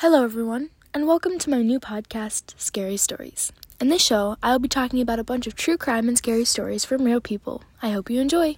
Hello, everyone, and welcome to my new podcast, Scary Stories. In this show, I will be talking about a bunch of true crime and scary stories from real people. I hope you enjoy.